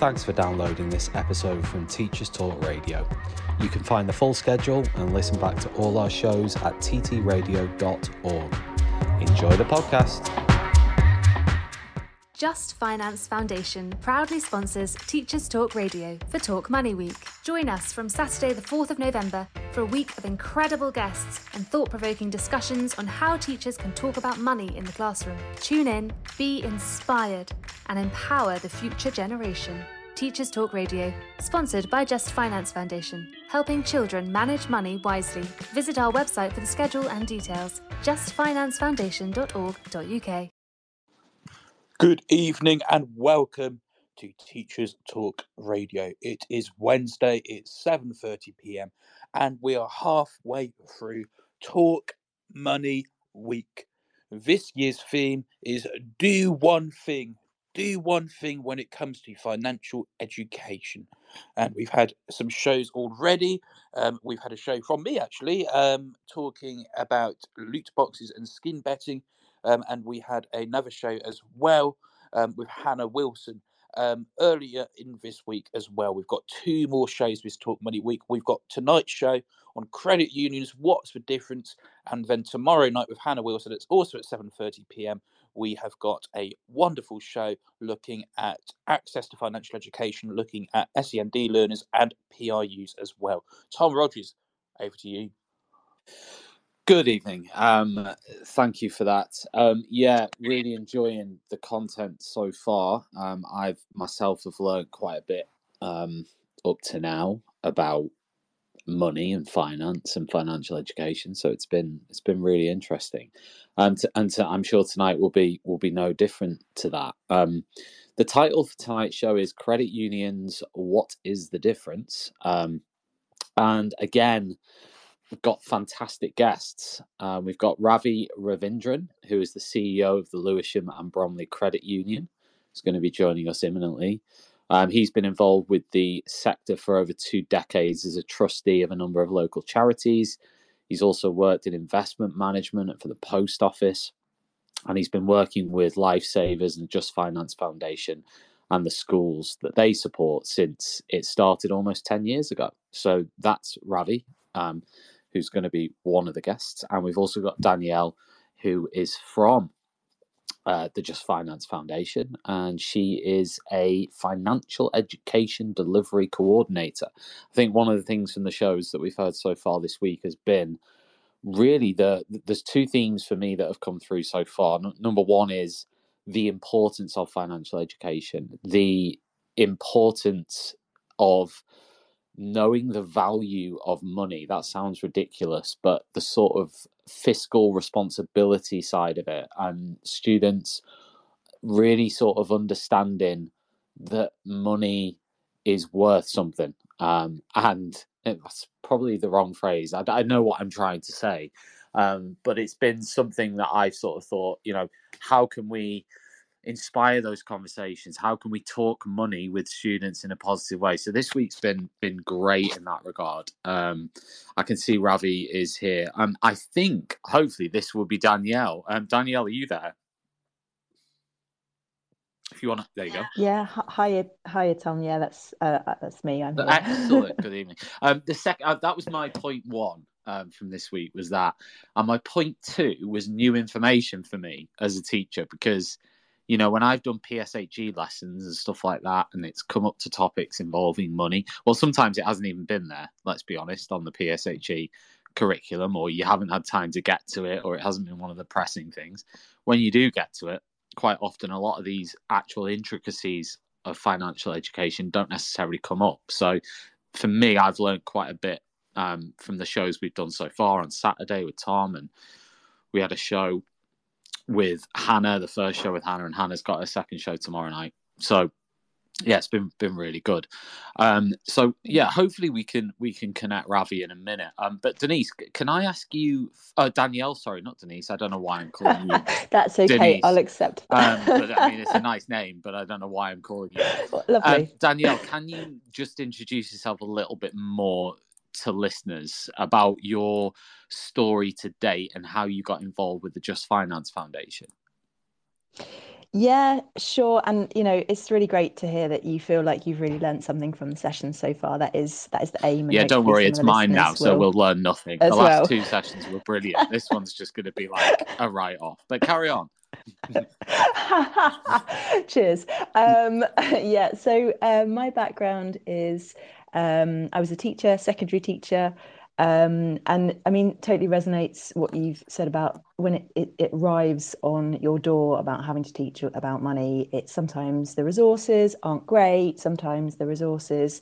Thanks for downloading this episode from Teachers Talk Radio. You can find the full schedule and listen back to all our shows at ttradio.org. Enjoy the podcast. Just Finance Foundation proudly sponsors Teachers Talk Radio for Talk Money Week. Join us from Saturday, the 4th of November, for a week of incredible guests and thought provoking discussions on how teachers can talk about money in the classroom. Tune in, be inspired, and empower the future generation. Teachers Talk Radio, sponsored by Just Finance Foundation, helping children manage money wisely. Visit our website for the schedule and details justfinancefoundation.org.uk. Good evening and welcome to Teachers Talk Radio. It is Wednesday, it's 7:30 p.m. and we are halfway through Talk Money Week. This year's theme is do one thing. Do one thing when it comes to financial education. And we've had some shows already. Um, we've had a show from me actually um, talking about loot boxes and skin betting. Um, and we had another show as well um, with Hannah Wilson um, earlier in this week as well. We've got two more shows this Talk Money week. We've got tonight's show on credit unions, what's the difference, and then tomorrow night with Hannah Wilson. It's also at 7:30 p.m. We have got a wonderful show looking at access to financial education, looking at SEND learners and PRUs as well. Tom Rogers, over to you. Good evening. Um, thank you for that. Um, yeah, really enjoying the content so far. Um, I've myself have learned quite a bit um, up to now about money and finance and financial education. So it's been it's been really interesting, and to, and to, I'm sure tonight will be will be no different to that. Um, the title for tonight's show is Credit Unions. What is the difference? Um, and again We've got fantastic guests. Um, we've got Ravi Ravindran, who is the CEO of the Lewisham and Bromley Credit Union. He's going to be joining us imminently. Um, he's been involved with the sector for over two decades as a trustee of a number of local charities. He's also worked in investment management for the post office, and he's been working with Lifesavers and Just Finance Foundation and the schools that they support since it started almost 10 years ago. So that's Ravi. Um, who's going to be one of the guests. And we've also got Danielle, who is from uh, the Just Finance Foundation, and she is a financial education delivery coordinator. I think one of the things from the shows that we've heard so far this week has been really the there's two themes for me that have come through so far. N- number one is the importance of financial education, the importance of knowing the value of money that sounds ridiculous but the sort of fiscal responsibility side of it and students really sort of understanding that money is worth something um, and that's probably the wrong phrase I, I, know what i'm trying to say um, but it's been something that i've sort of thought you know how can we inspire those conversations? How can we talk money with students in a positive way? So this week's been been great in that regard. Um i can see ravi is here. Um i think hopefully this will be danielle. Um danielle are you there? If you want to there you go. Yeah hi hi tom. Yeah that's uh, uh that's me. I'm here. excellent. Good evening. Um the second uh, that was my point one um, from this week was that and my point two was new information for me as a teacher because you know, when I've done PSHE lessons and stuff like that, and it's come up to topics involving money, well, sometimes it hasn't even been there, let's be honest, on the PSHE curriculum, or you haven't had time to get to it, or it hasn't been one of the pressing things. When you do get to it, quite often a lot of these actual intricacies of financial education don't necessarily come up. So for me, I've learned quite a bit um, from the shows we've done so far on Saturday with Tom, and we had a show with Hannah, the first show with Hannah, and Hannah's got a second show tomorrow night. So yeah, it's been been really good. Um, so yeah, hopefully we can we can connect Ravi in a minute. Um, but Denise, can I ask you, uh, Danielle? Sorry, not Denise. I don't know why I'm calling you. That's okay. Denise. I'll accept. um, but I mean, it's a nice name, but I don't know why I'm calling you. Lovely, um, Danielle. Can you just introduce yourself a little bit more to listeners about your story to date and how you got involved with the Just Finance Foundation? Yeah, sure. And you know, it's really great to hear that you feel like you've really learned something from the session so far. That is that is the aim. yeah, don't worry, it's mine now, so we'll learn nothing. The last well. two sessions were brilliant. this one's just going to be like a write off. But carry on. Cheers. Um, yeah, so uh, my background is um, I was a teacher, secondary teacher. Um, and I mean, totally resonates what you've said about when it, it, it, arrives on your door about having to teach about money. It's sometimes the resources aren't great, sometimes the resources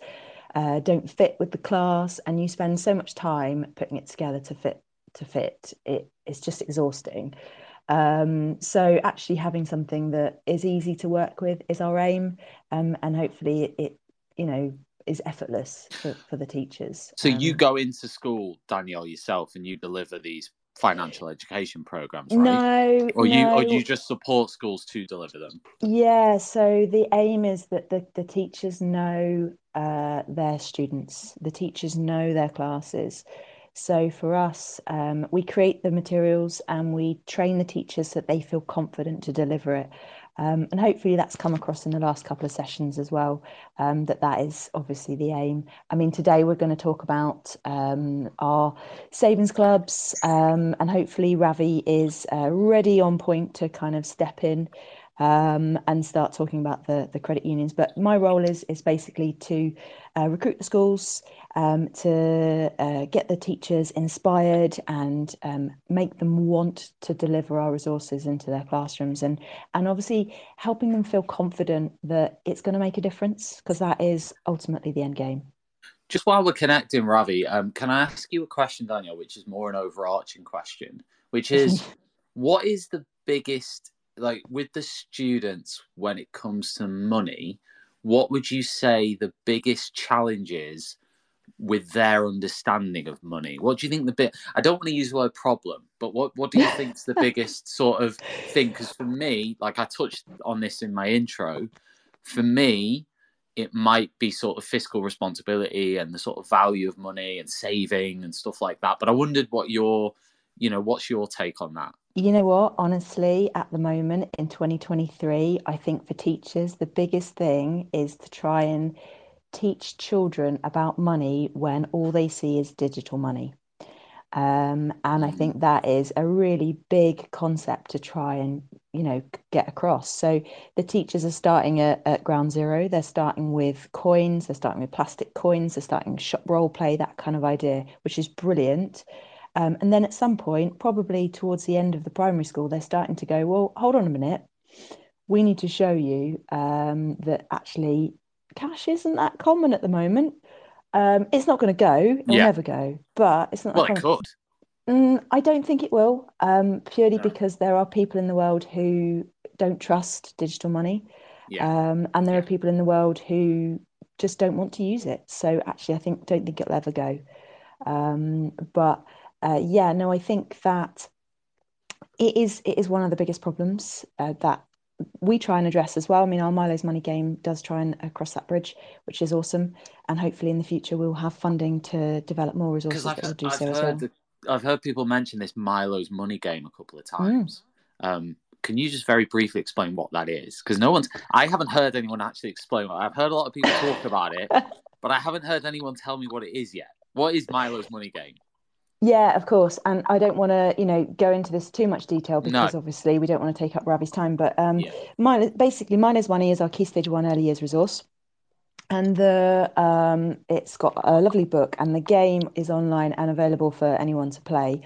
uh, don't fit with the class, and you spend so much time putting it together to fit to fit. It, it's just exhausting. Um, so actually having something that is easy to work with is our aim, um, and hopefully it, it, you know, is effortless for, for the teachers. So um, you go into school, Danielle, yourself, and you deliver these financial education programs, right? No, or no. you or you just support schools to deliver them. Yeah. So the aim is that the, the teachers know uh, their students. The teachers know their classes. So for us, um, we create the materials and we train the teachers so that they feel confident to deliver it. Um, and hopefully that's come across in the last couple of sessions as well, um, that that is obviously the aim. I mean, today we're going to talk about um, our savings clubs um, and hopefully Ravi is uh, ready on point to kind of step in um, and start talking about the, the credit unions. But my role is is basically to uh, recruit the schools, um, to uh, get the teachers inspired and um, make them want to deliver our resources into their classrooms, and and obviously helping them feel confident that it's going to make a difference because that is ultimately the end game. Just while we're connecting, Ravi, um, can I ask you a question, Daniel, which is more an overarching question, which is, what is the biggest like with the students when it comes to money what would you say the biggest challenge is with their understanding of money? What do you think the bit i don't want to use the word problem but what what do you think is the biggest sort of thing? Because for me like i touched on this in my intro for me it might be sort of fiscal responsibility and the sort of value of money and saving and stuff like that but i wondered what your you know what's your take on that you know what? Honestly, at the moment in 2023, I think for teachers, the biggest thing is to try and teach children about money when all they see is digital money. Um, and I think that is a really big concept to try and you know get across. So the teachers are starting at, at ground zero. They're starting with coins. They're starting with plastic coins. They're starting shop role play, that kind of idea, which is brilliant. Um, and then at some point, probably towards the end of the primary school, they're starting to go, well, hold on a minute. We need to show you um, that actually cash isn't that common at the moment. Um, it's not going to go. It'll yeah. never go. But it's not. Well, it could. Mm, I don't think it will, um, purely no. because there are people in the world who don't trust digital money. Yeah. Um, and there yeah. are people in the world who just don't want to use it. So actually, I think don't think it'll ever go. Um, but uh, yeah, no, I think that it is it is one of the biggest problems uh, that we try and address as well. I mean, our Milo's Money game does try and uh, cross that bridge, which is awesome. And hopefully, in the future, we'll have funding to develop more resources that will do I've so as well. The, I've heard people mention this Milo's Money game a couple of mm. times. Mm. Um, can you just very briefly explain what that is? Because no one's, I haven't heard anyone actually explain what. I've heard a lot of people talk about it, but I haven't heard anyone tell me what it is yet. What is Milo's Money game? Yeah, of course. And I don't want to, you know, go into this too much detail because no. obviously we don't want to take up Ravi's time. But um, yeah. mine, basically, Milo's Money is our Key Stage One early years resource, and the um, it's got a lovely book, and the game is online and available for anyone to play.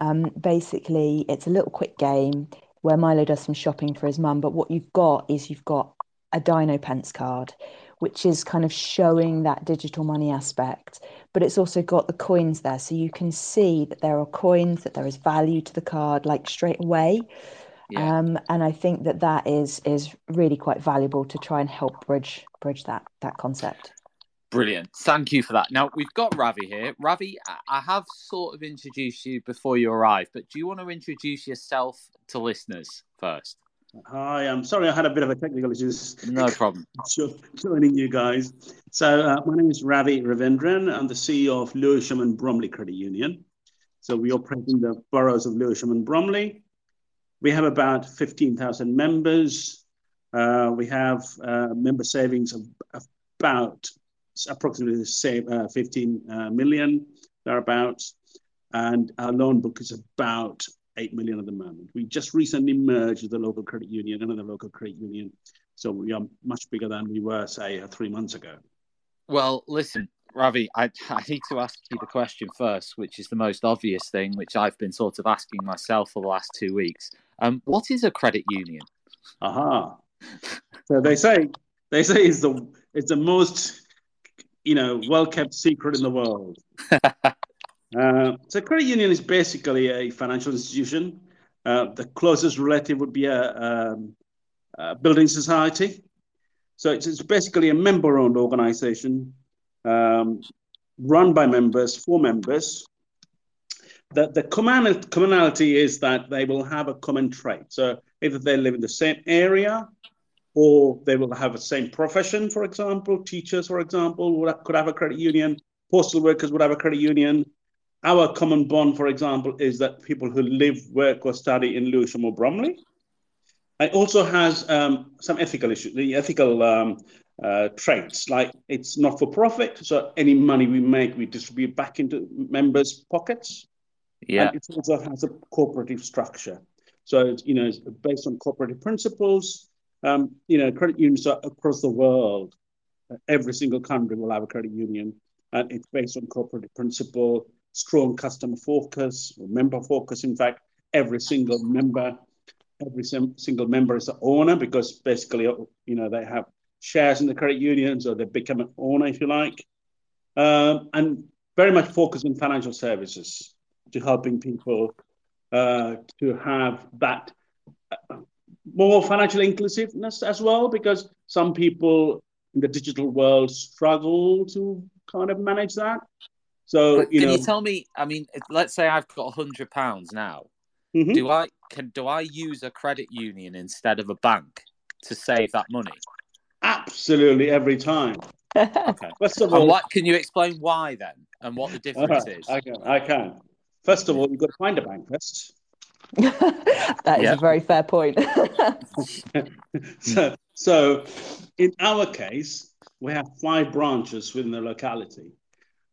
Um, basically, it's a little quick game where Milo does some shopping for his mum. But what you've got is you've got a Dino Pence card, which is kind of showing that digital money aspect. But it's also got the coins there. So you can see that there are coins, that there is value to the card, like straight away. Yeah. Um, and I think that that is is really quite valuable to try and help bridge bridge that that concept. Brilliant. Thank you for that. Now we've got Ravi here. Ravi, I have sort of introduced you before you arrived, but do you want to introduce yourself to listeners first? Hi, I'm sorry I had a bit of a technical issue. No problem. joining you guys. So uh, my name is Ravi Ravindran. I'm the CEO of Lewisham and Bromley Credit Union. So we operate in the boroughs of Lewisham and Bromley. We have about 15,000 members. Uh, we have uh, member savings of, of about approximately the same uh, 15 uh, million thereabouts, and our loan book is about 8 million at the moment. We just recently merged the local credit union, another local credit union, so we are much bigger than we were, say, uh, three months ago. Well, listen, Ravi, I, I need to ask you the question first, which is the most obvious thing, which I've been sort of asking myself for the last two weeks. Um, what is a credit union? Aha. So they say they say it's the it's the most you know well kept secret in the world. uh, so credit union is basically a financial institution. Uh, the closest relative would be a, um, a building society. So it's, it's basically a member-owned organization um, run by members for members. The, the common, commonality is that they will have a common trait. So either they live in the same area or they will have the same profession, for example. Teachers, for example, would, could have a credit union. Postal workers would have a credit union. Our common bond, for example, is that people who live, work, or study in Lewisham or Bromley. It also has um, some ethical issues, the ethical um, uh, traits, like it's not for profit, so any money we make, we distribute back into members' pockets. Yeah. And it also has a cooperative structure. So, it's, you know, it's based on cooperative principles. Um, you know, credit unions are across the world. Every single country will have a credit union, and it's based on cooperative principle, strong customer focus, member focus. In fact, every single member, every single member is an owner because basically, you know, they have shares in the credit union, so they become an owner, if you like, um, and very much focus on financial services to helping people uh, to have that uh, more financial inclusiveness as well, because some people in the digital world struggle to kind of manage that. So, but you can know, you tell me? I mean, let's say I've got a hundred pounds now. Mhm. Do I can do I use a credit union instead of a bank to save that money? absolutely every time. Okay. First of And all, what can you explain why then, and what the difference right, is? I can, I can. First of all, you've got to find a bank first. that is Yeah. a very fair point. so, so in our case, we have five branches within the locality.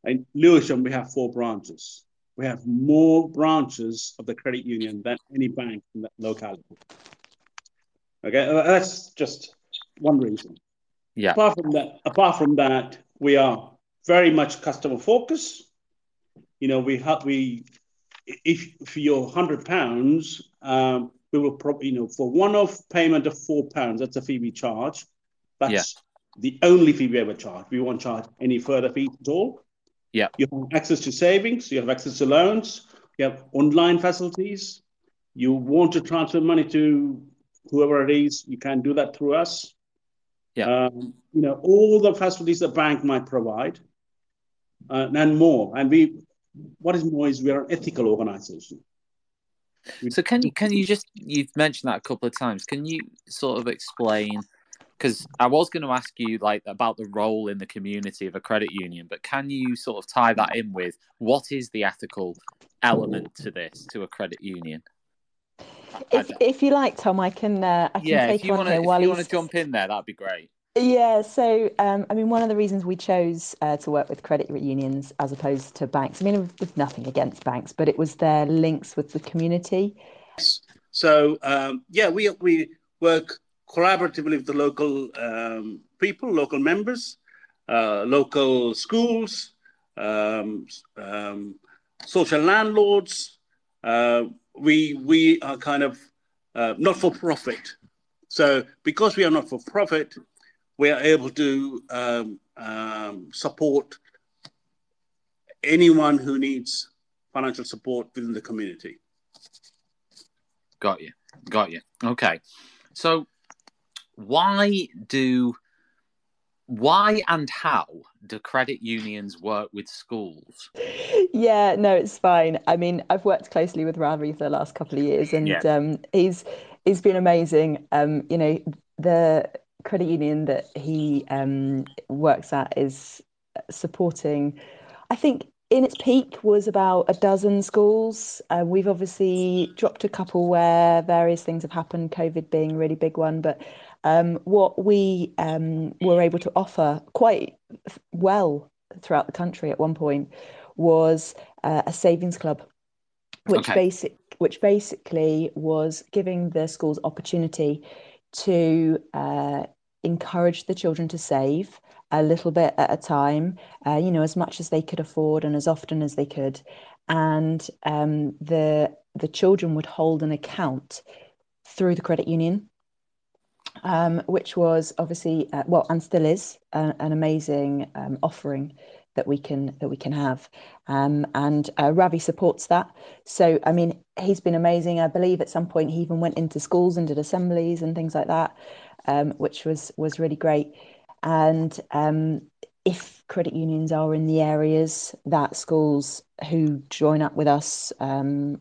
In Lewisham, we have four branches. We have more branches of the credit union than any bank in that locality. Okay, uh, that's just one reason. Yeah. Apart from that, apart from that, we are very much customer focused. You know, we have we if for your hundred pounds, um, we will probably you know for one-off payment of four pounds, that's a fee we charge. That's the only fee we ever charge. We won't charge any further fees at all. Yeah. You have access to savings. You have access to loans. You have online facilities. You want to transfer money to whoever it is, you can do that through us. Yeah. Um, you know, all the facilities the bank might provide uh, and more. And we, what is more is we are an ethical organization. So can you can you just you've mentioned that a couple of times? Can you sort of explain? Because I was going to ask you like about the role in the community of a credit union, but can you sort of tie that in with what is the ethical element to this to a credit union? if, if you like, Tom, I can uh, I can Yeah, take if you on want here to if while you want to jump in there, that'd be great. Yeah, so um, I mean, one of the reasons we chose uh, to work with credit unions as opposed to banks, I mean, with, with nothing against banks, but it was their links with the community. So um, yeah, we we work collaboratively with the local um, people, local members, uh, local schools, um, um, social landlords. Uh, we we are kind of uh, not for profit. So because we are not for profit, we are able to um, um, support anyone who needs financial support within the community. Got you. Got you. Okay. So why do why and how do credit unions work with schools? Yeah, no, it's fine. I mean, I've worked closely with Ravi for the last couple of years, and Yeah. um, he's he's been amazing. Um, you know, the credit union that he um, works at is supporting. I think in its peak was about a dozen schools. Uh, we've obviously dropped a couple where various things have happened, COVID being a really big one, but um, what we um, were able to offer quite well throughout the country at one point was uh, a savings club, which Okay. basic which basically was giving the schools opportunity to uh, encourage the children to save a little bit at a time, uh, you know, as much as they could afford and as often as they could, and um, the the children would hold an account through the credit union um, which was obviously uh, well and still is an amazing um, offering that we can that we can have. Um, and uh, Ravi supports that. So I mean he's been amazing. I believe at some point he even went into schools and did assemblies and things like that um, which was was really great. And um, if credit unions are in the areas that schools who join up with us um,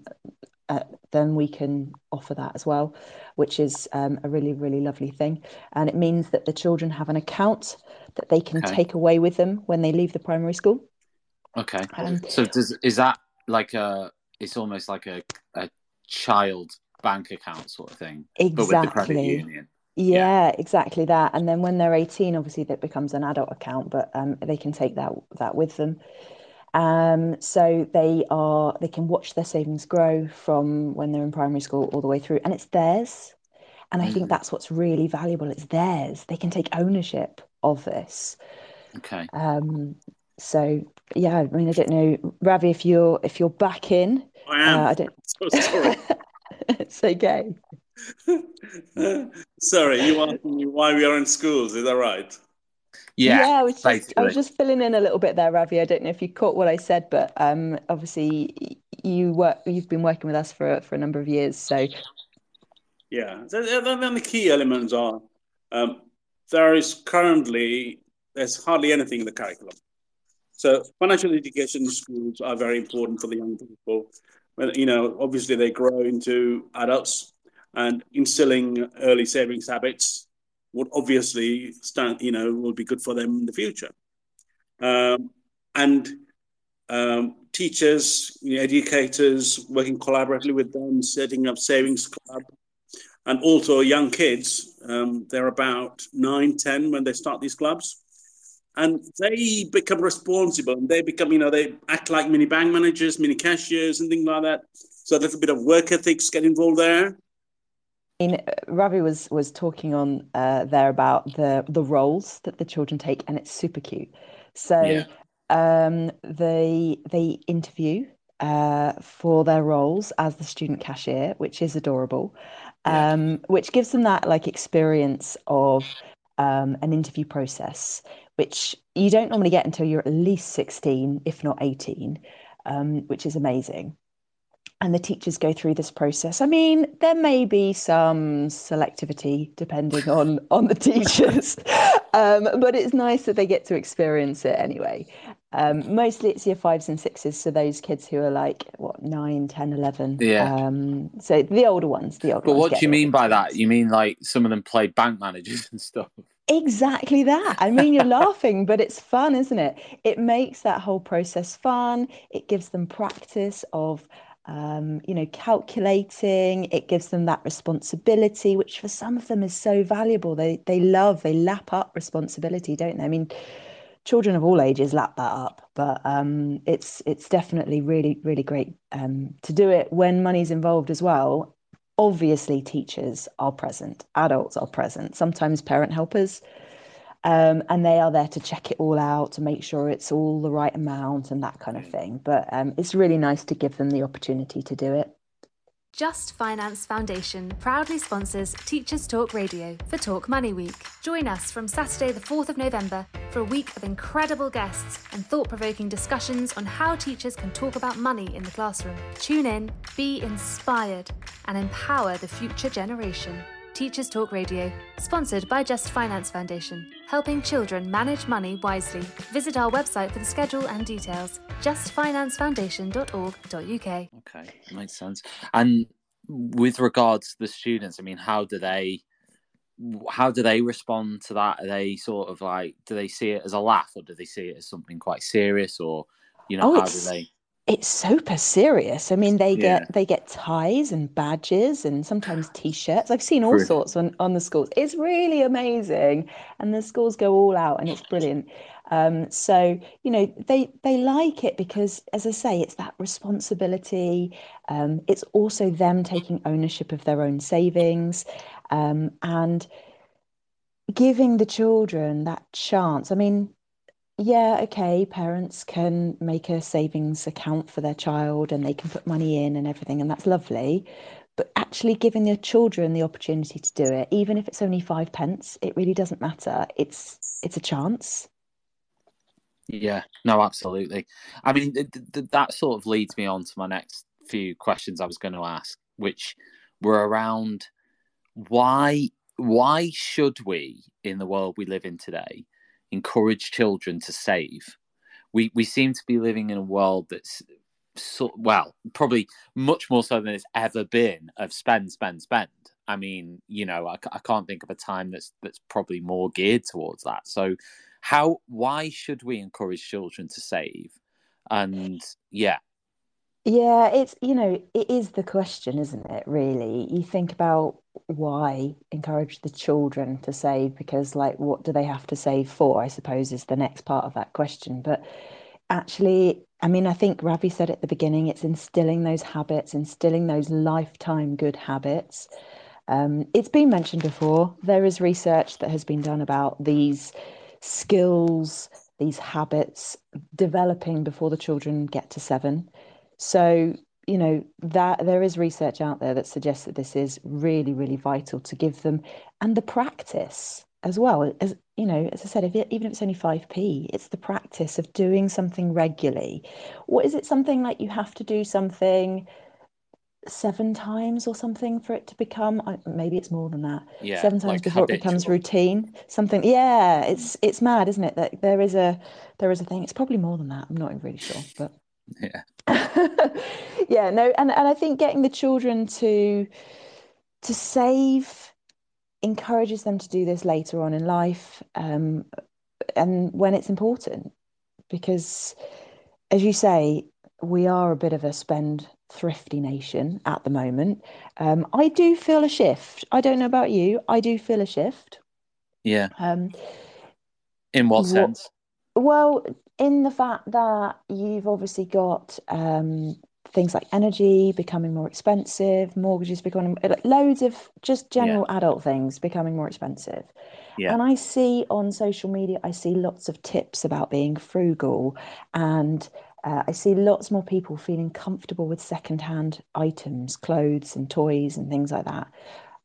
uh, then we can offer that as well, which is um, a really, really lovely thing. And it means that the children have an account that they can Okay. take away with them when they leave the primary school. Okay. Um, So does is that like a? It's almost like a a child bank account sort of thing, but with the credit exactly. union. Yeah, exactly that. And then when they're 18, obviously that becomes an adult account, but um, they can take that that with them. Um, so they are they can watch their savings grow from when they're in primary school all the way through, and it's theirs. And I think Mm. that's what's really valuable. It's theirs. They can take ownership of this. Okay. Um, so yeah, I mean, I don't know, Ravi, if you're if you're back in, I am uh, I don't. so sorry. it's okay. sorry, you asked me why we are in schools. Is that right? Yeah. I was just I was just filling in a little bit there, Ravi. I don't know if you caught what I said, but um, obviously you work you've been working with us for for a number of years, so Yeah. So then then the key elements are um, there is currently there's hardly anything in the curriculum. So financial education schools are very important for the young people. Well, you know, obviously they grow into adults, and instilling early savings habits would obviously stand, you know, will be good for them in the future. Um, and um, teachers, you know, educators, working collaboratively with them, setting up savings club, and also young kids. Um, they're about nine, ten when they start these clubs, and they become responsible and they become, you know, they act like mini bank managers, mini cashiers, and things like that. So a little bit of work ethics get involved there. I mean, Ravi was was talking on uh, there about the the roles that the children take, and it's super cute. So Yeah. um, they they interview uh, for their roles as the student cashier, which is adorable, Yeah. um, which gives them that like experience of um, an interview process, which you don't normally get until you're at least 16, if not 18, um, which is amazing and the teachers go through this process. I mean, there may be some selectivity depending on on the teachers, um, but it's nice that they get to experience it anyway. Um, mostly it's year fives and sixes, so those kids who are like what nine, 10, 11. Yeah. Um, so the older ones, the older But what do you mean by that? You mean like some of them play bank managers and stuff? Exactly that. I mean, you're laughing, but it's fun, isn't it? It makes that whole process fun. It gives them practice of, um, you know, calculating. It gives them that responsibility, which for some of them is so valuable. They they love, they lap up responsibility, don't they? I mean, children of all ages lap that up, but um, it's it's definitely really, really great um, to do it when money's involved as well obviously teachers are present adults are present sometimes parent helpers um, and they are there to check it all out to make sure it's all the right amount and that kind of thing but um, it's really nice to give them the opportunity to do it Just Finance Foundation proudly sponsors Teachers Talk Radio for Talk Money Week. Join us from Saturday, the 4th of November, for a week of incredible guests and thought provoking discussions on how teachers can talk about money in the classroom. Tune in, be inspired, and empower the future generation. Teachers Talk Radio, sponsored by Just Finance Foundation, helping children manage money wisely. Visit our website for the schedule and details justfinancefoundation.org.uk. Okay, makes sense. And with regards to the students, I mean, how do they how do they respond to that? Are they sort of like do they see it as a laugh or do they see it as something quite serious or you know Oh, how do they it's super serious. I mean, they Yeah. get they get ties and badges and sometimes t-shirts. I've seen all Brilliant. sorts on on the schools. It's really amazing, and the schools go all out, and it's brilliant. Um, so you know they they like it because, as I say, it's that responsibility. Um, it's also them taking ownership of their own savings, um, and giving the children that chance. I mean, yeah, okay, parents can make a savings account for their child and they can put money in and everything, and that's lovely. But actually giving their children the opportunity to do it, even if it's only five pence, it really doesn't matter. It's it's a chance. Yeah, no, absolutely. I mean, th- th- that sort of leads me on to my next few questions I was going to ask, which were around why why should we, in the world we live in today, encourage children to save? We we seem to be living in a world that's so well, probably much more so than it's ever been of spend, spend, spend. I mean, you know, I, I can't think of a time that's that's probably more geared towards that. So, how why should we encourage children to save? And yeah, Yeah, it's, you know, it is the question, isn't it, really? You think about why encourage the children to save, because, like, what do they have to save for? I suppose is the next part of that question. But actually, I mean, I think Ravi said at the beginning, it's instilling those habits, instilling those lifetime good habits. Um, it's been mentioned before. There is research that has been done about these skills, these habits developing before the children get to seven. So, you know, that there is research out there that suggests that this is really, really vital to give them and the practice as well. As you know, as I said, if it, even if it's only 5p, it's the practice of doing something regularly. What is it something like you have to do something seven times or something for it to become maybe it's more than that yeah, seven times like before it becomes routine something yeah it's it's mad isn't it that there is a there is a thing it's probably more than that i'm not really sure but Yeah, yeah no and, and i think getting the children to to save encourages them to do this later on in life um, and when it's important because as you say we are a bit of a spend thrifty nation at the moment um, i do feel a shift i don't know about you i do feel a shift yeah. um, In what What- sense? Well, in the fact that you've obviously got um, things like energy becoming more expensive, mortgages becoming like loads of just general adult things becoming more expensive. Yeah. And I see on social media, I see lots of tips about being frugal, and uh, I see lots more people feeling comfortable with secondhand items, clothes and toys and things like that.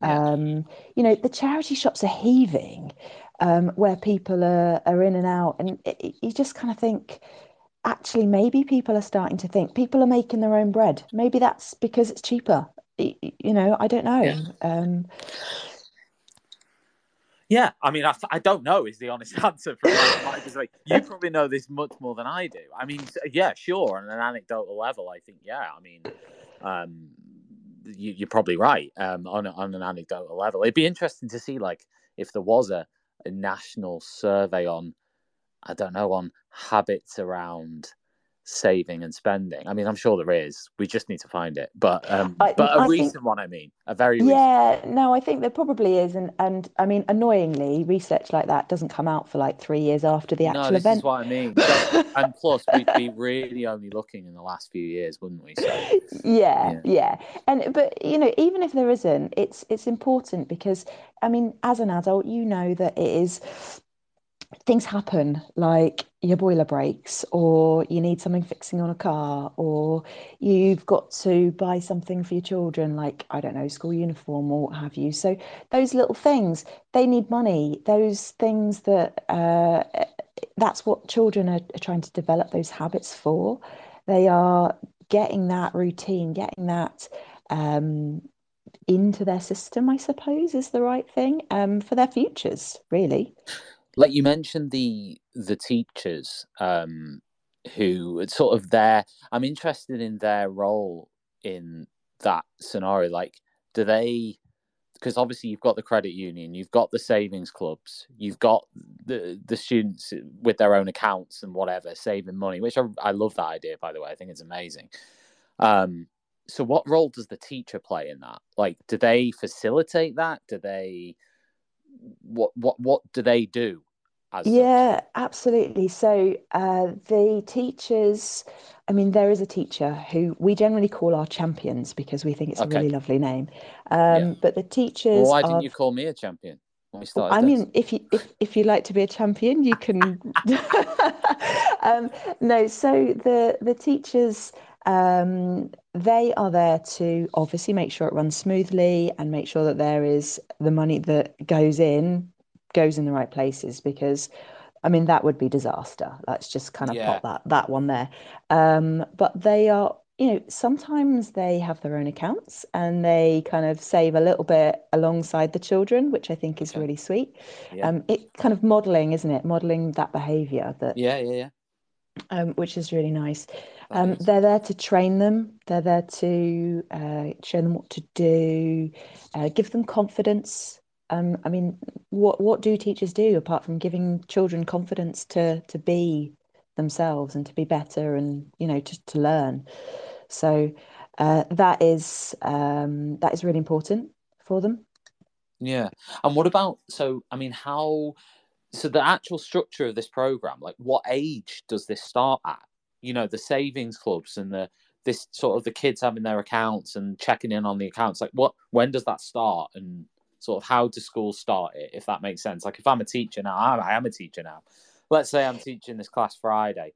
Yeah. Um, you know, the charity shops are heaving um, where people are, are in and out. And it, it- you just kind of think, actually, maybe people are starting to think people are making their own bread. Maybe that's because it's cheaper. You know, I don't know. Yeah. Um, Yeah, I mean, I, I don't know is the honest answer from my side. Because like you probably know this much more than I do. I mean, yeah, sure, on an anecdotal level, I think, yeah, I mean, um, you, you're probably right. Um, on on an anecdotal level, it'd be interesting to see like if there was a, a national survey on, I don't know, on habits around saving and spending. I mean, I'm sure there is. We just need to find it. But um, I- but a I think- recent one, I mean, a very recent. yeah, no, I think there probably is. And, and I mean, annoyingly, research like that doesn't come out for like three years after the actual no, this event. is what I mean. So- and plus, we'd be really only looking in the last few years, wouldn't we? So yeah, Yeah. yeah. And but you know, even if there isn't, it's it's important because I mean, as an adult, you know that it is things happen like your boiler breaks or you need something fixing on a car or you've got to buy something for your children like I don't know, school uniform or what have you. So those little things, they need money. Those things that uh that's what children are, are trying to develop those habits for. They are getting that routine, getting that um, into their system, I suppose, is the right thing um, for their futures, really. Like you mentioned the the teachers um who sort of their i'm interested in their role in that scenario like do they because obviously you've got the credit union, you've got the savings clubs, you've got the the students with their own accounts and whatever saving money, which I, I love that idea by the way. I think it's amazing. Um, so what role does the teacher play in that? Like, do they facilitate that? Do they what what what do they do? Yeah, such? absolutely. So uh, the teachers, I mean, there is a teacher who we generally call our champions because we think it's okay. a really lovely name. Um, yeah. But the teachers. Well, why didn't are... you call me a champion? When we started I this? mean, if you if, if you like to be a champion, you can. um, no, so the the teachers um, they are there to obviously make sure it runs smoothly and make sure that there is the money that goes in goes in the right places because I mean that would be disaster. Let's just kind of yeah. pop that that one there. Um, but they are, you know, sometimes they have their own accounts and they kind of save a little bit alongside the children, which I think is really sweet. Yeah. Um, it kind of modeling, isn't it? Modeling that behaviour that yeah, yeah, yeah. Um, which is really nice. Um, they're there to train them. They're there to uh, show them what to do, uh, give them confidence. Um, I mean, what what do teachers do apart from giving children confidence to to be themselves and to be better and you know to to learn? So uh, that is um, that is really important for them. Yeah, and what about so? I mean, how? So the actual structure of this program, like what age does this start at? You know, the savings clubs and the this sort of the kids having their accounts and checking in on the accounts. Like, what? When does that start? And sort of how do schools start it, if that makes sense. Like if I'm a teacher now, I am a teacher now. Let's say I'm teaching this class Friday.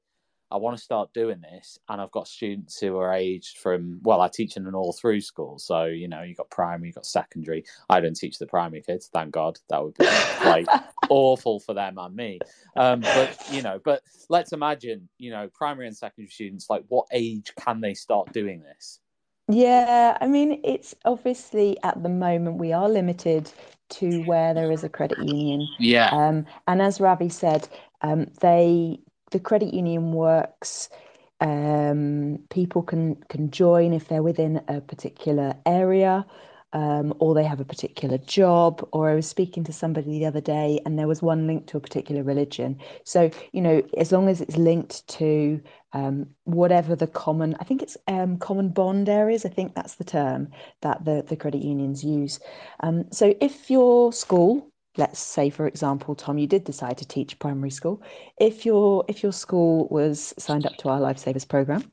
I want to start doing this, and I've got students who are aged from well, I teach in an all through school, so you know you got primary, you got secondary. I don't teach the primary kids, thank God. That would be like awful for them and me. Um, but you know, but let's imagine you know primary and secondary students. Like, what age can they start doing this? Yeah, I mean, it's obviously at the moment we are limited to where there is a credit union. Yeah. Um, and as Ravi said, um, they the credit union works. Um, people can can join if they're within a particular area um, or they have a particular job, or I was speaking to somebody the other day and there was one linked to a particular religion. So, you know, as long as it's linked to um, whatever the common, I think it's um, common bond areas, I think that's the term that the, the credit unions use. Um, so if your school, let's say for example tom you did decide to teach primary school if your if your school was signed up to our lifesavers program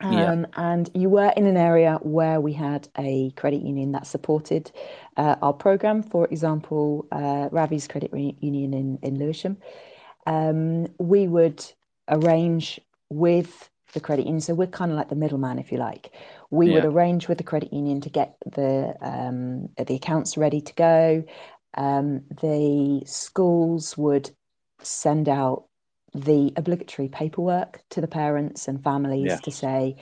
um, yeah. And you were in an area where we had a credit union that supported uh, our program, for example, uh, Ravi's Credit Union in, in Lewisham. Um, we would arrange with the credit union. So we're kind of like the middleman, if you like. We yeah. would arrange with the credit union to get the um, the accounts ready to go. Um, the schools would send out the obligatory paperwork to the parents and families yeah. to say,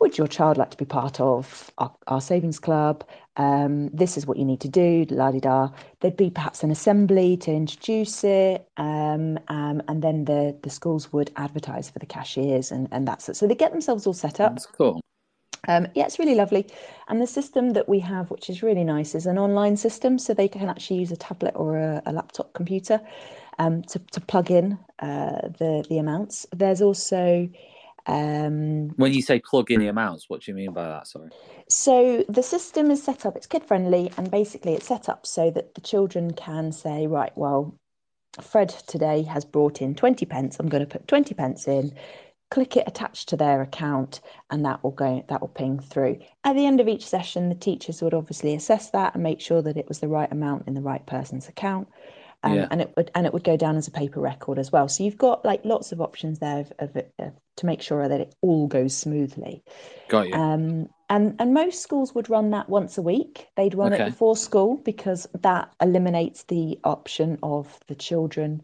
would your child like to be part of our, our savings club? Um, this is what you need to do, la di da. There'd be perhaps an assembly to introduce it, um, um, and then the, the schools would advertise for the cashiers, and, and that's it. So they get themselves all set up. That's cool. Um, yeah, it's really lovely. And the system that we have, which is really nice, is an online system. So they can actually use a tablet or a, a laptop computer um, to, to plug in uh, the, the amounts. There's also. Um, when you say plug in the amounts, what do you mean by that? Sorry. So the system is set up, it's kid friendly, and basically it's set up so that the children can say, right, well, Fred today has brought in 20 pence. I'm going to put 20 pence in click it attached to their account and that will go that will ping through at the end of each session the teachers would obviously assess that and make sure that it was the right amount in the right person's account um, yeah. and it would and it would go down as a paper record as well so you've got like lots of options there of, of, of to make sure that it all goes smoothly got you um, and and most schools would run that once a week they'd run okay. it before school because that eliminates the option of the children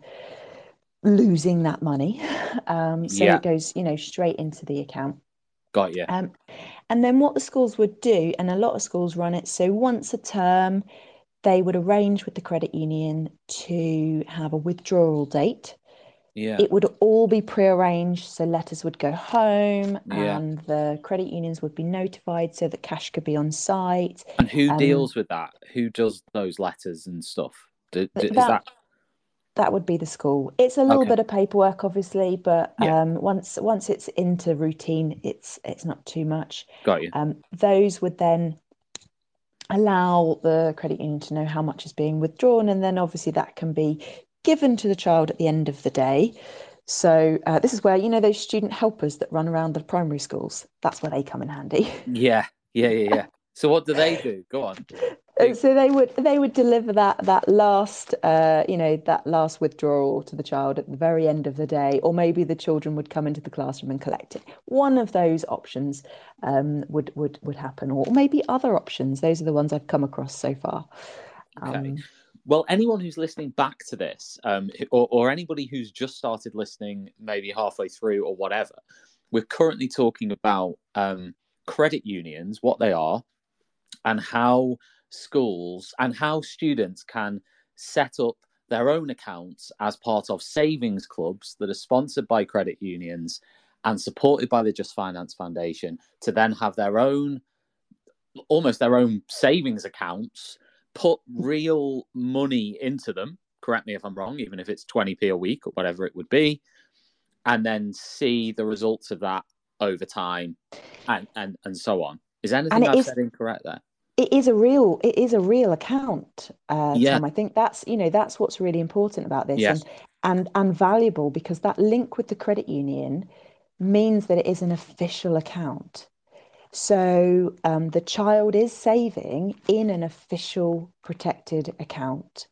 losing that money. Um, so yeah. it goes, you know, straight into the account. Got you. Um, and then what the schools would do, and a lot of schools run it, so once a term, they would arrange with the credit union to have a withdrawal date. Yeah. it would all be prearranged. So letters would go home Yeah. and the credit unions would be notified so that cash could be on site. And who Um, deals with that? Who does those letters and stuff? Do, do- is that- that That would be the school. It's a little Okay. bit of paperwork, obviously, but Yeah. um, once once it's into routine, it's it's not too much. got you? Um, those would then allow the credit union to know how much is being withdrawn, and then obviously that can be given to the child at the end of the day. So uh, this is where you know those student helpers that run around the primary schools. That's where they come in handy. Yeah, yeah, yeah, yeah. So what do they do? Go on. So they would they would deliver that that last uh, you know that last withdrawal to the child at the very end of the day, or maybe the children would come into the classroom and collect it. One of those options um, would would would happen, or maybe other options. Those are the ones I've come across so far. Okay. Um, Well, anyone who's listening back to this, um, or, or anybody who's just started listening, maybe halfway through or whatever, we're currently talking about um, credit unions, what they are, and how schools and how students can set up their own accounts as part of savings clubs that are sponsored by credit unions and supported by the Just Finance Foundation to then have their own, almost their own savings accounts put real money into them. Correct me if I'm wrong, even if it's 20p a week or whatever it would be, and then see the results of that over time and, and, and so on. Is anything I've is- said incorrect there? It is a real it is a real account uh Yeah. Tom. i think that's you know that's what's really important about this Yes. and and and valuable because that link with the credit union means that it is an official account so um, the child is saving in an official protected account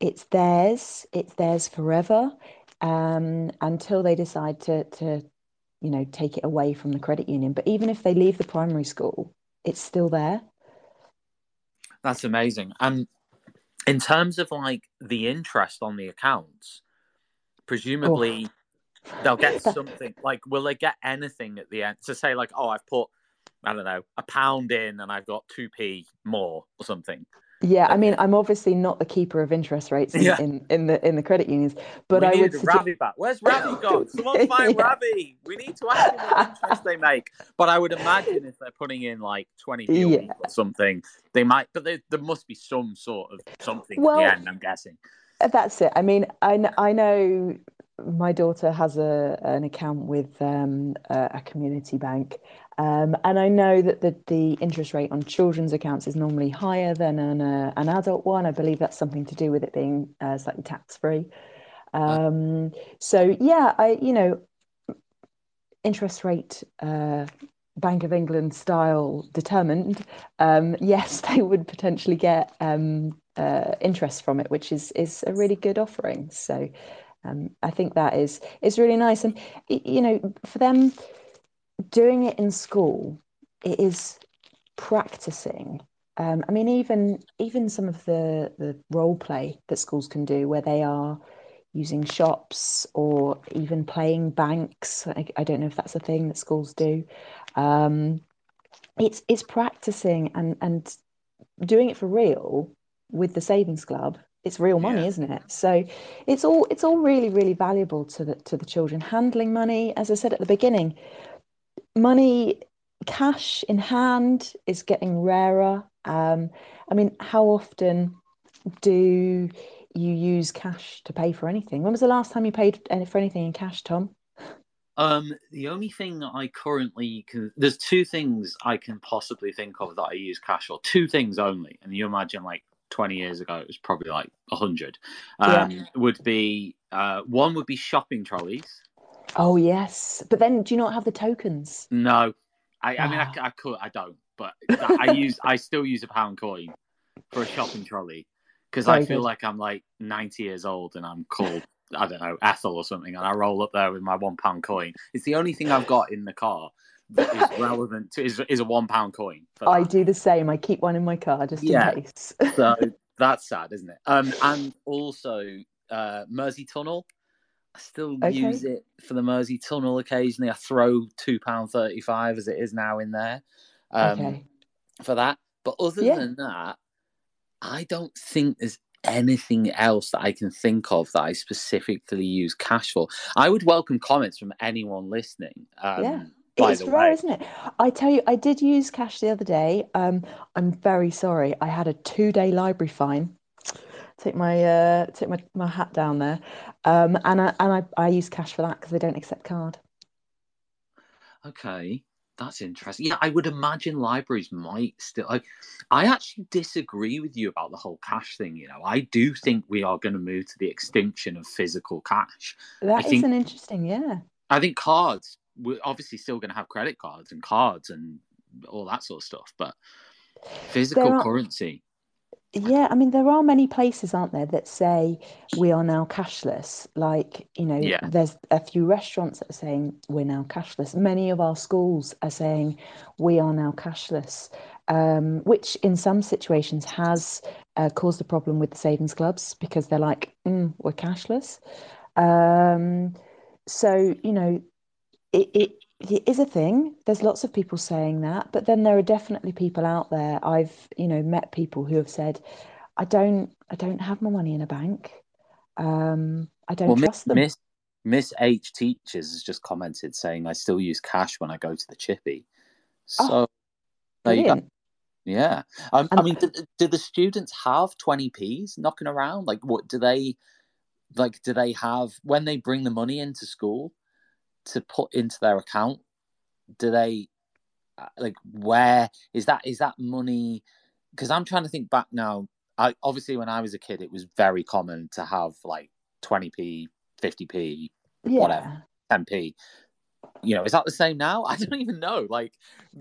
it's theirs it's theirs forever um, until they decide to to you know take it away from the credit union but even if they leave the primary school it's still there That's amazing. And in terms of like the interest on the accounts, presumably oh. they'll get something like will they get anything at the end to say like, oh, I've put I don't know, a pound in and I've got two P more or something. Yeah, I mean, I'm obviously not the keeper of interest rates in, Yeah. in, in the in the credit unions, but we I would suggest, Ravi back. Where's Ravi gone? Someone find Yeah. Ravi. We need to ask him what interest they make. But I would imagine if they're putting in like 20p a Yeah. or something, they might, but there, there must be some sort of something Well- at the end, I'm guessing. Uh, that's it. I mean, I I know my daughter has a an account with um, a, a community bank, um, and I know that the the interest rate on children's accounts is normally higher than an uh, an adult one. I believe that's something to do with it being uh, slightly tax free. Um, so yeah, I you know, interest rate. Uh, Bank of England style determined, um, yes, they would potentially get um, uh, interest from it, which is is a really good offering. So um, I think that is is really nice, and you know, for them doing it in school, it is practicing. Um, I mean, even even some of the the role play that schools can do, where they are using shops or even playing banks. I, I don't know if that's a thing that schools do. Um, it's it's practicing and and doing it for real with the savings club. It's real money, Yeah. isn't it? So it's all it's all really really valuable to the to the children. Handling money, as I said at the beginning, money cash in hand is getting rarer. Um, I mean, how often do you use cash to pay for anything? When was the last time you paid for anything in cash, Tom? Um, the only thing I currently can, there's two things I can possibly think of that I use cash for. Two things only, and you imagine like 20 years ago it was probably like 100. Um, would be uh, one would be shopping trolleys. Oh yes, but then do you not have the tokens? No, I, I mean I, Ah. I could, I don't, but I use, I still use a pound coin for a shopping trolley because I feel good. like I'm like 90 years old and I'm called. I don't know, Ethel or something, and I roll up there with my one pound coin. It's the only thing I've got in the car that is relevant to is, is a one pound coin. I do the same. I keep one in my car just Yeah. in case. So that's sad, isn't it? Um, and also uh, Mersey Tunnel. I still Okay. use it for the Mersey Tunnel occasionally. I throw two pound thirty five as it is now in there um, okay. for that. But other Yeah. than that, I don't think there's anything else that I can think of that I specifically use cash for. I would welcome comments from anyone listening. Um, Yeah. It's rare, way, isn't it? I tell you, I did use cash the other day. Um, I'm very sorry. I had a two-day library fine. Take my uh, take my, my hat down there. Um, and I and I, I use cash for that because they don't accept card. Okay, that's interesting. Yeah, I would imagine libraries might still. Like, I actually disagree with you about the whole cash thing. You know, I do think we are going to move to the extinction of physical cash. That is think- an interesting, yeah. I think cards. We're obviously still going to have credit cards and cards and all that sort of stuff, but physical are- currency. Yeah, I mean, there are many places, aren't there, that say we are now cashless. Like, you know, Yeah. there's a few restaurants that are saying we're now cashless. Many of our schools are saying we are now cashless, um, which in some situations has uh, caused a problem with the savings clubs because they're like, mm, we're cashless. Um, so, you know, it, it it is a thing. There's lots of people saying that, but then there are definitely people out there. I've, you know, met people who have said, "I don't, I don't have my money in a bank. Um, I don't Well, Miss, trust them." Miss Miss H teachers has just commented saying I still use cash when I go to the chippy. So Oh, there you go. Yeah. Um, I mean, do, do the students have 20p's knocking around? Like, what do they, like, do they have, when they bring the money into school to put into their account, do they, uh, like, where is that, is that money? Because I'm trying to think back now. I Obviously, when I was a kid, it was very common to have like 20p, 50p, Yeah. whatever. 10p. You know, is that the same now? I don't even know. Like,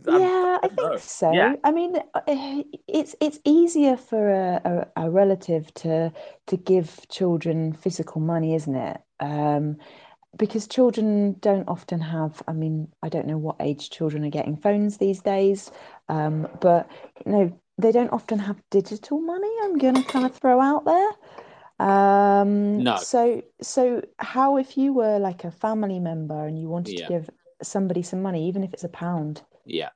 I'm- Yeah, I know. think so. Yeah. I mean, uh, it's it's easier for a, a, a relative to to give children physical money, isn't it? Um, because children don't often have, I mean, I don't know what age children are getting phones these days, um, but you know, they don't often have digital money. I'm going to kind of throw out there. Um, No. so so how if you were like a family member and you wanted Yeah. to give somebody some money, even if it's a pound? yeah.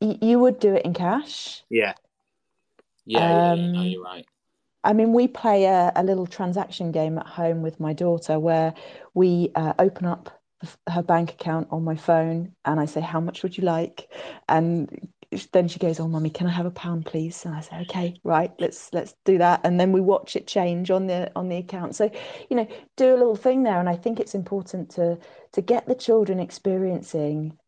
y- you would do it in cash. Yeah. Yeah, yeah, yeah. No, Um, you're right. I mean, we play a, a little transaction game at home with my daughter where we uh, open up her bank account on my phone and I say, How much would you like? And then she goes, Oh, mummy, can I have a pound, please? And I say, Okay, right, let's let's do that. And then we watch it change on the on the account. So, you know, do a little thing there. And I think it's important to to get the children experiencing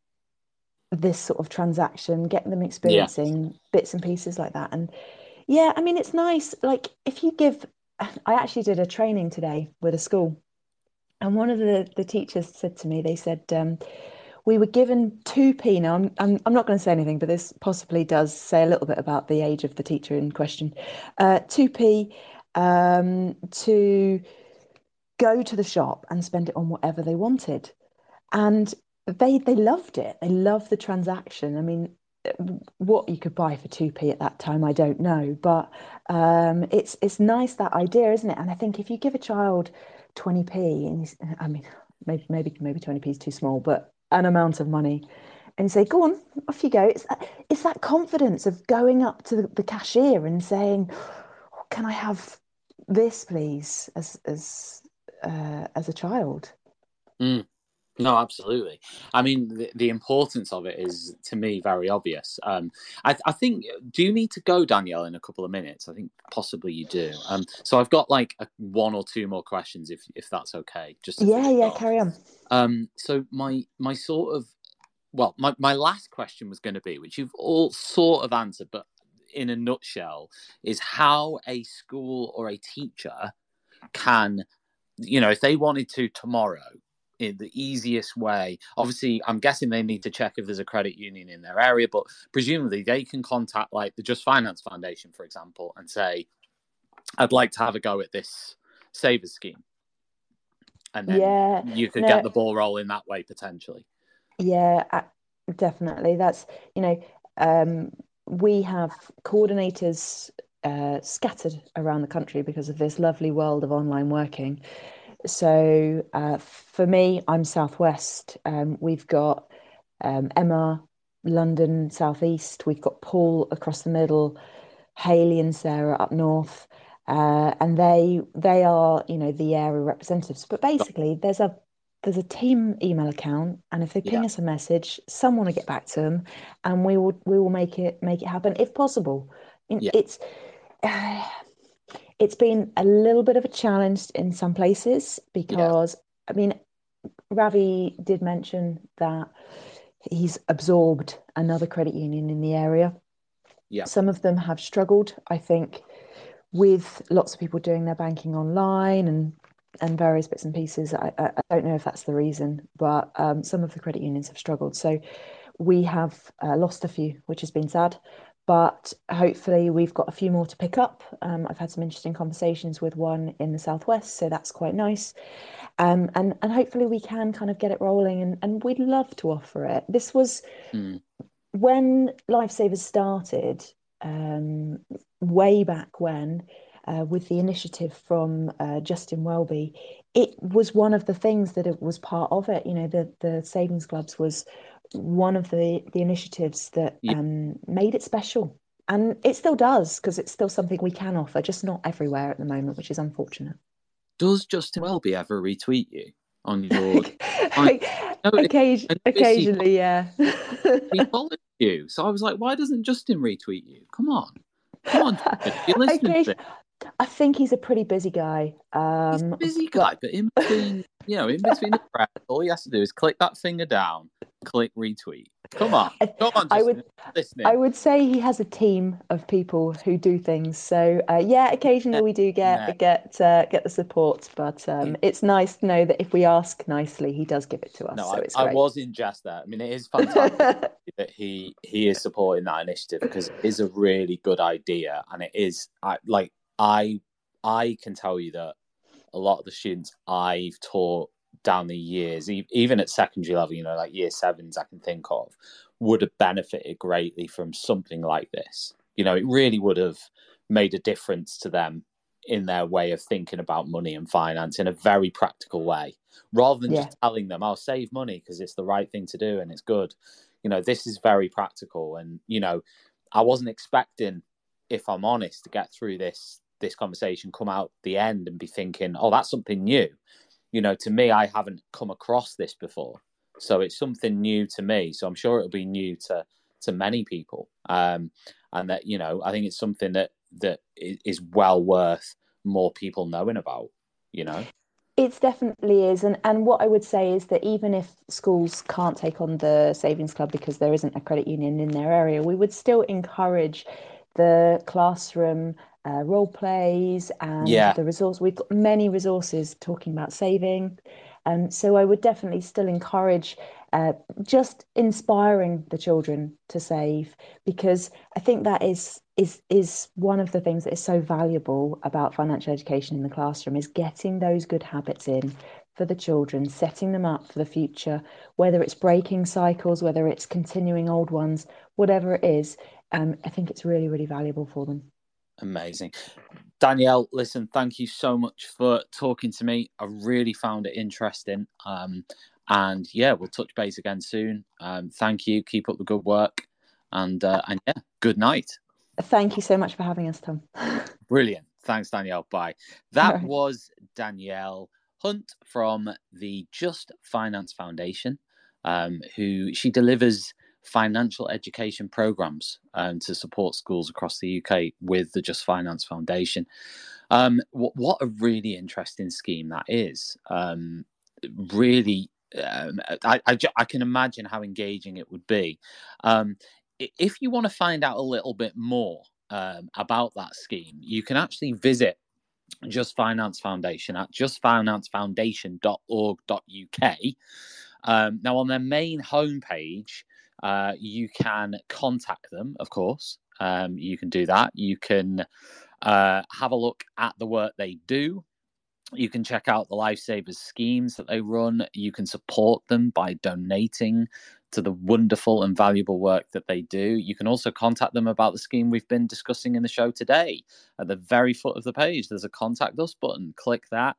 this sort of transaction, getting them experiencing bits and pieces like that. And yeah, I mean, it's nice. Like if you give, I actually did a training today with a school, and one of the the teachers said to me, they said, um, we were given two p. Now I'm I'm, I'm not going to say anything, but this possibly does say a little bit about the age of the teacher in question. Uh, two p um, to go to the shop and spend it on whatever they wanted, and they they loved it. They loved the transaction. I mean, what you could buy for 2p at that time, I don't know. But um, it's it's nice that idea, isn't it? And I think if you give a child 20p, and I mean, maybe maybe maybe 20p is too small, but an amount of money, and you say, "Go on, off you go." It's that, it's that confidence of going up to the, the cashier and saying, oh, "Can I have this, please?" As as uh, as a child. No, absolutely. I mean, the, the importance of it is to me very obvious. Um, I, I think. Do you need to go, Danielle, in a couple of minutes? I think possibly you do. Um, so I've got like a, one or two more questions, if if that's okay. Just Yeah, yeah. off. Carry on. Um, so my my sort of well, my, my last question was going to be, which you've all sort of answered, but in a nutshell, is how a school or a teacher can, you know, if they wanted to tomorrow, in the easiest way. Obviously, I'm guessing they need to check if there's a credit union in their area, but presumably they can contact like the Just Finance Foundation, for example, and say, "I'd like to have a go at this savers scheme," and then Yeah, you could no. get the ball rolling that way potentially. Yeah, definitely. That's, you know, um, we have coordinators uh, scattered around the country because of this lovely world of online working. So uh, for me, I'm Southwest. Um, we've got um, Emma, London, Southeast. We've got Paul across the middle, Haley and Sarah up north. uh, and they they are you know the area representatives. But basically, there's a there's a team email account, and if they ping Yeah. us a message, someone will get back to them, and we will we will make it make it happen if possible. Yeah. It's it's been a little bit of a challenge in some places because I mean, Ravi did mention that he's absorbed another credit union in the area. Yeah. Some of them have struggled, I think, with lots of people doing their banking online and and various bits and pieces. I, I, I don't know if that's the reason, but um, some of the credit unions have struggled. So we have uh, lost a few, which has been sad. But hopefully, we've got a few more to pick up. Um, I've had some interesting conversations with one in the southwest, so that's quite nice. Um, and and hopefully, we can kind of get it rolling. And and we'd love to offer it. This was Mm. when Lifesavers started, um, way back when, uh, with the initiative from uh, Justin Welby, it was one of the things that it was part of it. You know, the the savings clubs was one of the the initiatives that Yeah. um, made it special, and it still does because it's still something we can offer, just not everywhere at the moment, which is unfortunate. Does Justin Welby ever retweet you on your? No, it- Occasion- and this is- occasionally, yeah. he followed you, so I was like, why doesn't Justin retweet you? Come on, come on, you're listening to Occasion- I think he's a pretty busy guy. he's Um, a busy guy, but in between, you know, in between the press, all he has to do is click that finger down, click retweet. Come on, I- come on, Justin. I would listening. I would say he has a team of people who do things. So uh, yeah, occasionally we do get No. get uh, get the support, but um, Mm. it's nice to know that if we ask nicely, he does give it to us. no, so I, I was in jest there. I mean, it is fantastic that he he is supporting that initiative because it is a really good idea, and it is I like I I can tell you that a lot of the students I've taught down the years, even at secondary level, you know, like year sevens, I can think of, would have benefited greatly from something like this. You know, it really would have made a difference to them in their way of thinking about money and finance in a very practical way, rather than just telling them, "I'll save money because it's the right thing to do and it's good." You know, this is very practical, and you know, I wasn't expecting, if I'm honest, to get through this this conversation, come out the end, and be thinking, "Oh, that's something new." You know, to me, I haven't come across this before, so it's something new to me. So I'm sure it'll be new to to many people, um, and that you know, I think it's something that that is well worth more people knowing about. You know, It definitely is, and and what I would say is that even if schools can't take on the savings club because there isn't a credit union in their area, we would still encourage the classroom uh, role plays and Yeah. the resource. We've got many resources talking about saving, and so I would definitely still encourage uh, just inspiring the children to save because I think that is is is one of the things that is so valuable about financial education in the classroom is getting those good habits in for the children, setting them up for the future, whether it's breaking cycles, whether it's continuing old ones, whatever it is. Um, I think it's really, really valuable for them. Amazing. Danielle, listen, thank you so much for talking to me. I really found it interesting. Um, and yeah, we'll touch base again soon. Um, thank you. Keep up the good work. And uh, and yeah, good night. Thank you so much for having us, Tom. Brilliant. Thanks, Danielle. Bye. That Alright. was Danielle Hunt from the Just Finance Foundation, um, who she delivers financial education programs um, to support schools across the UK with the Just Finance Foundation. Um, what, what a really interesting scheme that is. Um, really, um, I, I, I can imagine how engaging it would be. Um, if you want to find out a little bit more um, about that scheme, you can actually visit Just Finance Foundation at justfinancefoundation.org.uk. Um, now, on their main homepage, uh, you can contact them, of course. Um, you can do that. You can uh, have a look at the work they do. You can check out the Lifesavers schemes that they run. You can support them by donating to the wonderful and valuable work that they do. You can also contact them about the scheme we've been discussing in the show today. At the very foot of the page, there's a contact us button. Click that,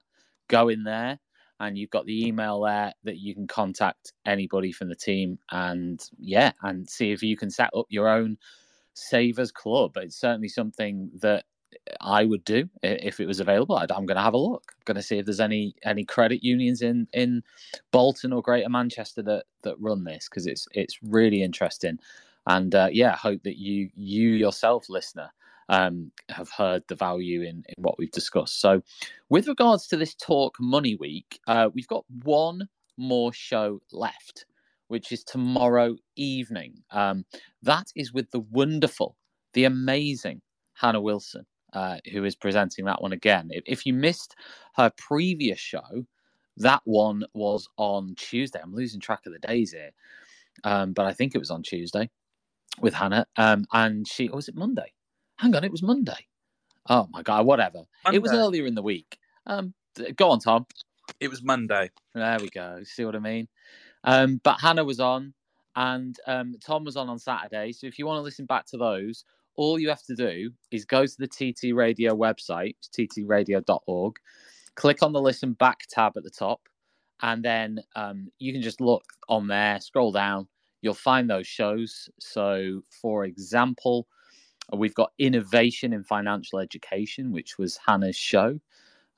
go in there, and you've got the email there that you can contact anybody from the team and yeah, and see if you can set up your own Savers Club. It's certainly something that I would do if it was available. i am going to have a look. I'm going to see if there's any any credit unions in in Bolton or Greater Manchester that that run this because it's it's really interesting. And uh, yeah, hope that you you yourself, listener, um, have heard the value in, in what we've discussed. So, with regards to this talk money week, uh, we've got one more show left, which is tomorrow evening. Um, that is with the wonderful, the amazing Hannah Wilson, uh, who is presenting that one again. If, if you missed her previous show, that one was on Tuesday. I'm losing track of the days here, um, but I think it was on Tuesday with Hannah. Um, and she, or was it Monday? Hang on, it was Monday. Oh my god, whatever. Monday. It was earlier in the week. Um, go on, Tom. It was Monday. There we go. See what I mean? Um, but Hannah was on, and um, Tom was on on Saturday. So if you want to listen back to those, all you have to do is go to the TT Radio website, ttradio.org, click on the listen back tab at the top, and then um, you can just look on there, scroll down, you'll find those shows. So, for example, we've got Innovation in Financial Education, which was Hannah's show.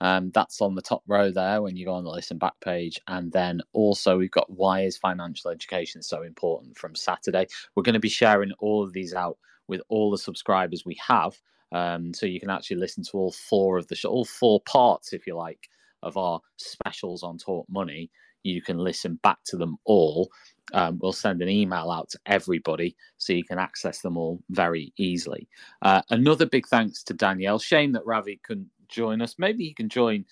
Um, that's on the top row there when you go on the listen back page. And then also, we've got Why is Financial Education so important from Saturday. We're going to be sharing all of these out with all the subscribers we have. Um, so you can actually listen to all four of the show, all four parts, if you like, of our specials on Talk Money. You can listen back to them all. Um, we'll send an email out to everybody so you can access them all very easily. Uh, another big thanks to Danielle. Shame that Ravi couldn't join us. Maybe he can join.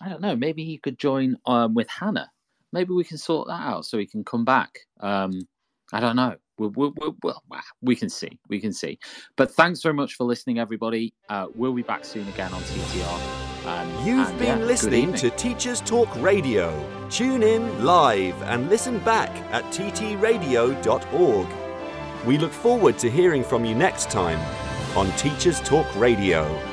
I don't know. Maybe he could join um, with Hannah. Maybe we can sort that out so he can come back. Um, I don't know. We'll, we'll, we'll, we can see. We can see. But thanks very much for listening, everybody. Uh, we'll be back soon again on TTR. Um, You've and, been yeah, listening to Teachers Talk Radio. Tune in live and listen back at ttradio.org. We look forward to hearing from you next time on Teachers Talk Radio.